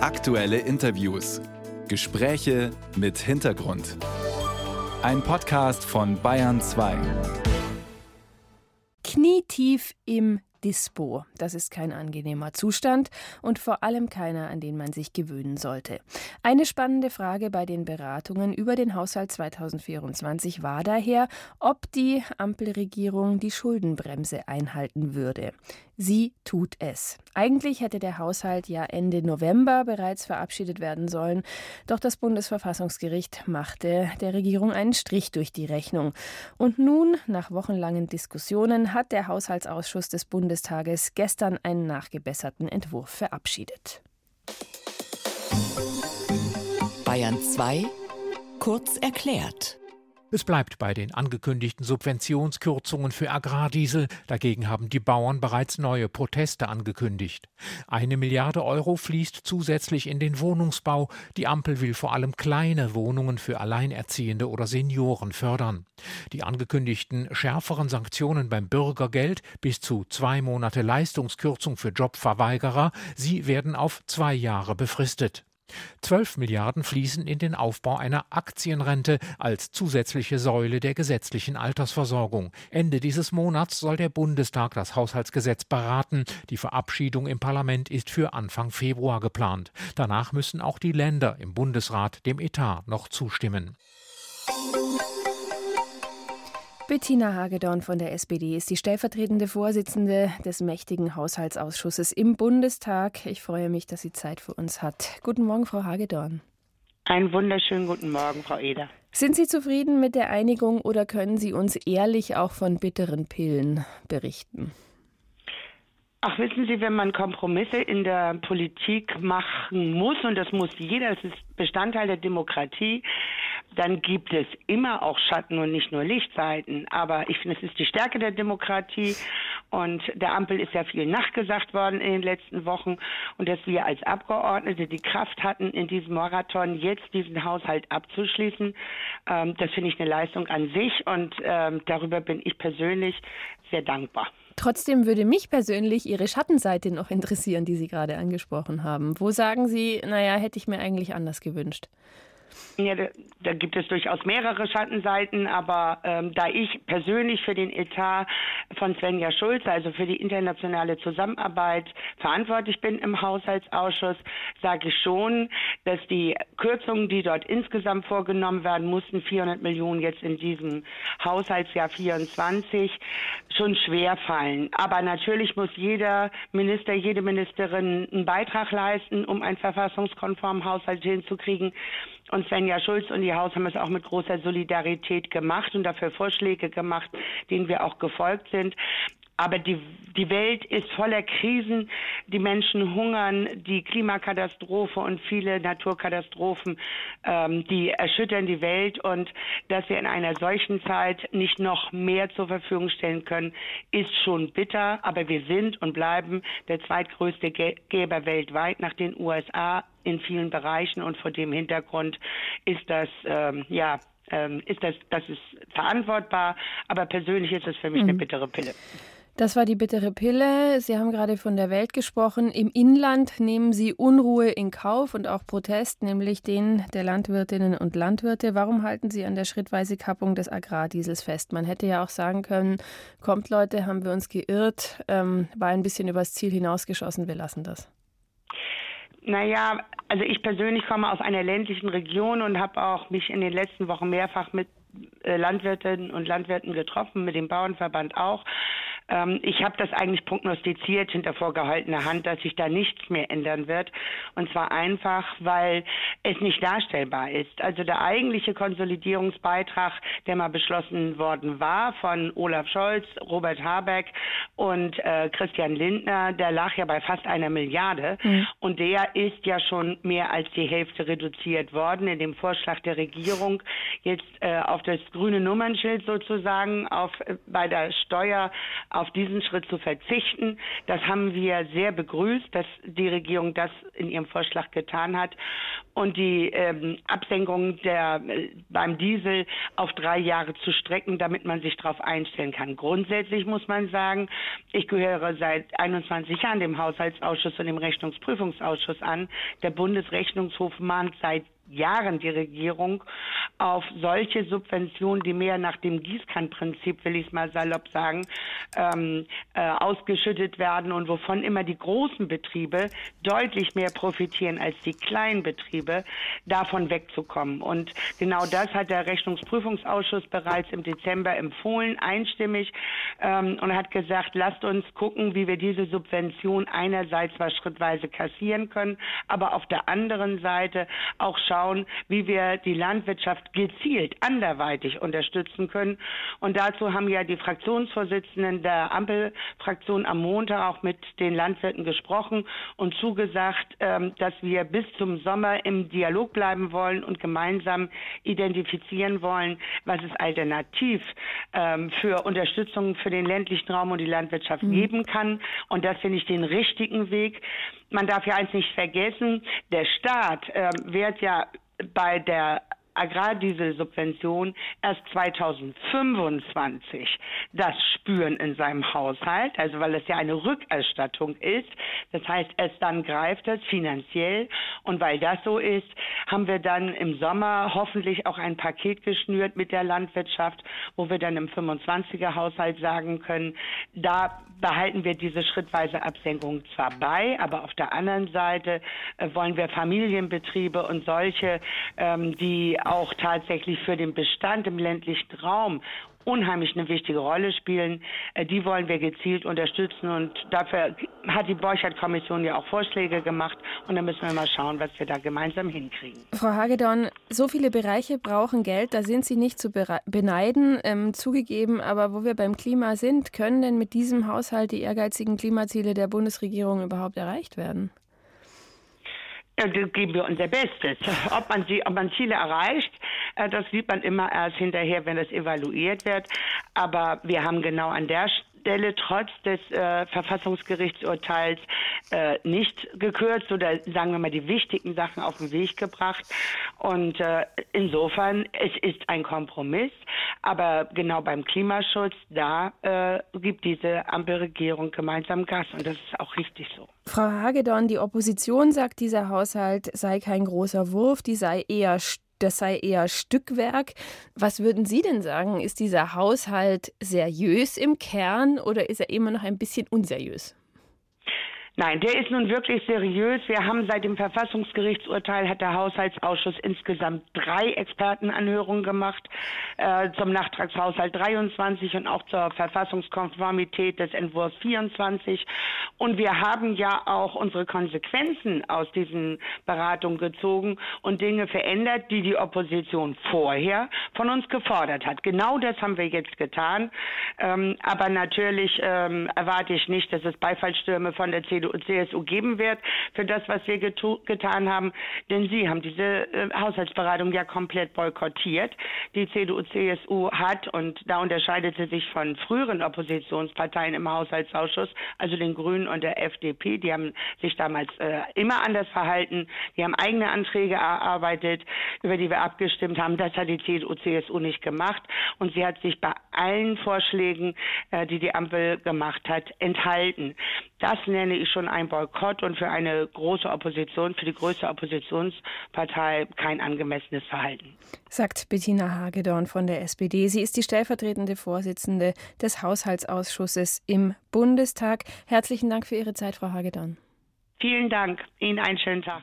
Aktuelle Interviews. Gespräche mit Hintergrund. Ein Podcast von Bayern 2. Knietief im Dispo. Das ist kein angenehmer Zustand und vor allem keiner, an den man sich gewöhnen sollte. Eine spannende Frage bei den Beratungen über den Haushalt 2024 war daher, ob die Ampelregierung die Schuldenbremse einhalten würde. Sie tut es. Eigentlich hätte der Haushalt ja Ende November bereits verabschiedet werden sollen, doch das Bundesverfassungsgericht machte der Regierung einen Strich durch die Rechnung. Und nun, nach wochenlangen Diskussionen, hat der Haushaltsausschuss des Bundestages gestern einen nachgebesserten Entwurf verabschiedet. Bayern 2 kurz erklärt. Es bleibt bei den angekündigten Subventionskürzungen für Agrardiesel. Dagegen haben die Bauern bereits neue Proteste angekündigt. Eine Milliarde Euro fließt zusätzlich in den Wohnungsbau. Die Ampel will vor allem kleine Wohnungen für Alleinerziehende oder Senioren fördern. Die angekündigten schärferen Sanktionen beim Bürgergeld bis zu zwei Monate Leistungskürzung für Jobverweigerer, sie werden auf zwei Jahre befristet. 12 Milliarden fließen in den Aufbau einer Aktienrente als zusätzliche Säule der gesetzlichen Altersversorgung. Ende dieses Monats soll der Bundestag das Haushaltsgesetz beraten. Die Verabschiedung im Parlament ist für Anfang Februar geplant. Danach müssen auch die Länder im Bundesrat dem Etat noch zustimmen. Bettina Hagedorn von der SPD ist die stellvertretende Vorsitzende des mächtigen Haushaltsausschusses im Bundestag. Ich freue mich, dass sie Zeit für uns hat. Guten Morgen, Frau Hagedorn. Einen wunderschönen guten Morgen, Frau Eder. Sind Sie zufrieden mit der Einigung oder können Sie uns ehrlich auch von bitteren Pillen berichten? Ach, wissen Sie, wenn man Kompromisse in der Politik machen muss, und das muss jeder, es ist Bestandteil der Demokratie, dann gibt es immer auch Schatten und nicht nur Lichtseiten. Aber ich finde, es ist die Stärke der Demokratie und der Ampel ist ja viel nachgesagt worden in den letzten Wochen und dass wir als Abgeordnete die Kraft hatten, in diesem Marathon jetzt diesen Haushalt abzuschließen, ähm, das finde ich eine Leistung an sich und ähm, darüber bin ich persönlich sehr dankbar. Trotzdem würde mich persönlich Ihre Schattenseite noch interessieren, die Sie gerade angesprochen haben. Wo sagen Sie, naja, hätte ich mir eigentlich anders gewünscht? Ja, da, gibt es durchaus mehrere Schattenseiten, aber ähm, da ich persönlich für den Etat von Svenja Schulze, also für die internationale Zusammenarbeit verantwortlich bin im Haushaltsausschuss, sage ich schon, dass die Kürzungen, die dort insgesamt vorgenommen werden mussten, 400 Millionen jetzt in diesem Haushaltsjahr 24, schon schwer fallen. Aber natürlich muss jeder Minister, jede Ministerin einen Beitrag leisten, um einen verfassungskonformen Haushalt hinzukriegen. Und Svenja Schulz und die Haus haben es auch mit großer Solidarität gemacht und dafür Vorschläge gemacht, denen wir auch gefolgt sind. Aber die, die Welt ist voller Krisen. Die Menschen hungern, die Klimakatastrophe und viele Naturkatastrophen, ähm, die erschüttern die Welt. Und dass wir in einer solchen Zeit nicht noch mehr zur Verfügung stellen können, ist schon bitter. Aber wir sind und bleiben der zweitgrößte Geber weltweit nach den USA in vielen Bereichen. Und vor dem Hintergrund ist das, ähm, ja, ähm, ist das, das ist verantwortbar. Aber persönlich ist es für mich mhm. eine bittere Pille. Das war die bittere Pille. Sie haben gerade von der Welt gesprochen. Im Inland nehmen Sie Unruhe in Kauf und auch Protest, nämlich den der Landwirtinnen und Landwirte. Warum halten Sie an der schrittweise Kappung des Agrardiesels fest? Man hätte ja auch sagen können, kommt Leute, haben wir uns geirrt, ähm, war ein bisschen übers Ziel hinausgeschossen, wir lassen das. Naja, also ich persönlich komme aus einer ländlichen Region und habe auch mich in den letzten Wochen mehrfach mit äh, Landwirtinnen und Landwirten getroffen, mit dem Bauernverband auch. Ähm, ich habe das eigentlich prognostiziert hinter vorgehaltener Hand, dass sich da nichts mehr ändern wird. Und zwar einfach, weil es nicht darstellbar ist. Also der eigentliche Konsolidierungsbeitrag, der mal beschlossen worden war von Olaf Scholz, Robert Habeck und äh, Christian Lindner, der lag ja bei fast einer Milliarde. Mhm. Und der ist ja schon mehr als die Hälfte reduziert worden in dem Vorschlag der Regierung. Jetzt äh, auf das grüne Nummernschild sozusagen, auf, äh, bei der Steuer auf diesen Schritt zu verzichten. Das haben wir sehr begrüßt, dass die Regierung das in ihrem Vorschlag getan hat und die ähm, Absenkung der, äh, beim Diesel auf drei Jahre zu strecken, damit man sich darauf einstellen kann. Grundsätzlich muss man sagen, ich gehöre seit 21 Jahren dem Haushaltsausschuss und dem Rechnungsprüfungsausschuss an. Der Bundesrechnungshof mahnt seit Jahren die Regierung auf solche Subventionen, die mehr nach dem Gießkannenprinzip, will ich es mal salopp sagen, ähm, äh, ausgeschüttet werden und wovon immer die großen Betriebe deutlich mehr profitieren als die kleinen Betriebe, davon wegzukommen. Und genau das hat der Rechnungsprüfungsausschuss bereits im Dezember empfohlen, einstimmig, ähm, und hat gesagt, lasst uns gucken, wie wir diese Subvention einerseits zwar schrittweise kassieren können, aber auf der anderen Seite auch schauen, wie wir die Landwirtschaft gezielt anderweitig unterstützen können. Und dazu haben ja die Fraktionsvorsitzenden der Ampelfraktion am Montag auch mit den Landwirten gesprochen und zugesagt, ähm, dass wir bis zum Sommer im Dialog bleiben wollen und gemeinsam identifizieren wollen, was es alternativ ähm, für Unterstützung für den ländlichen Raum und die Landwirtschaft mhm. geben kann. Und das finde ich den richtigen Weg man darf ja eins nicht vergessen, der Staat äh, wird ja bei der Agrardieselsubvention erst 2025 das spüren in seinem Haushalt, also weil es ja eine Rückerstattung ist. Das heißt, es dann greift es finanziell und weil das so ist, haben wir dann im Sommer hoffentlich auch ein Paket geschnürt mit der Landwirtschaft, wo wir dann im 25er Haushalt sagen können, da behalten wir diese schrittweise Absenkung zwar bei, aber auf der anderen Seite äh, wollen wir Familienbetriebe und solche, ähm, die auch tatsächlich für den Bestand im ländlichen Raum unheimlich eine wichtige Rolle spielen. Äh, die wollen wir gezielt unterstützen und dafür hat die Borchardt-Kommission ja auch Vorschläge gemacht und dann müssen wir mal schauen, was wir da gemeinsam hinkriegen. Frau Hagedorn, so viele Bereiche brauchen Geld, da sind Sie nicht zu beneiden, ähm, zugegeben, aber wo wir beim Klima sind, können denn mit diesem Haushalt die ehrgeizigen Klimaziele der Bundesregierung überhaupt erreicht werden? Ja, geben wir unser Bestes. Ob man, sie, ob man Ziele erreicht, äh, das sieht man immer erst hinterher, wenn das evaluiert wird. Aber wir haben genau an der Stelle trotz des äh, Verfassungsgerichtsurteils äh, nicht gekürzt oder sagen wir mal die wichtigen Sachen auf den Weg gebracht. Und äh, insofern, es ist ein Kompromiss, aber genau beim Klimaschutz, da äh, gibt diese Ampelregierung gemeinsam Gas und das ist auch richtig so. Frau Hagedorn, die Opposition sagt, dieser Haushalt sei kein großer Wurf, die sei eher das sei eher Stückwerk. Was würden Sie denn sagen? Ist dieser Haushalt seriös im Kern oder ist er immer noch ein bisschen unseriös? Nein, der ist nun wirklich seriös. Wir haben seit dem Verfassungsgerichtsurteil hat der Haushaltsausschuss insgesamt drei Expertenanhörungen gemacht äh, zum Nachtragshaushalt 23 und auch zur Verfassungskonformität des Entwurfs 24. Und wir haben ja auch unsere Konsequenzen aus diesen Beratungen gezogen und Dinge verändert, die die Opposition vorher von uns gefordert hat. Genau das haben wir jetzt getan. Ähm, aber natürlich ähm, erwarte ich nicht, dass es Beifallstürme von der CDU und CSU geben wird für das, was wir getan haben. Denn sie haben diese äh, Haushaltsberatung ja komplett boykottiert. Die CDU, CSU hat, und da unterscheidet sie sich von früheren Oppositionsparteien im Haushaltsausschuss, also den Grünen und der FDP, die haben sich damals äh, immer anders verhalten. Die haben eigene Anträge erarbeitet, über die wir abgestimmt haben. Das hat die CDU, CSU nicht gemacht. Und sie hat sich bei allen Vorschlägen, äh, die die Ampel gemacht hat, enthalten. Das nenne ich schon ein Boykott und für eine große Opposition, für die größte Oppositionspartei kein angemessenes Verhalten. Sagt Bettina Hagedorn von der SPD. Sie ist die stellvertretende Vorsitzende des Haushaltsausschusses im Bundestag. Herzlichen Dank für Ihre Zeit, Frau Hagedorn. Vielen Dank. Ihnen einen schönen Tag.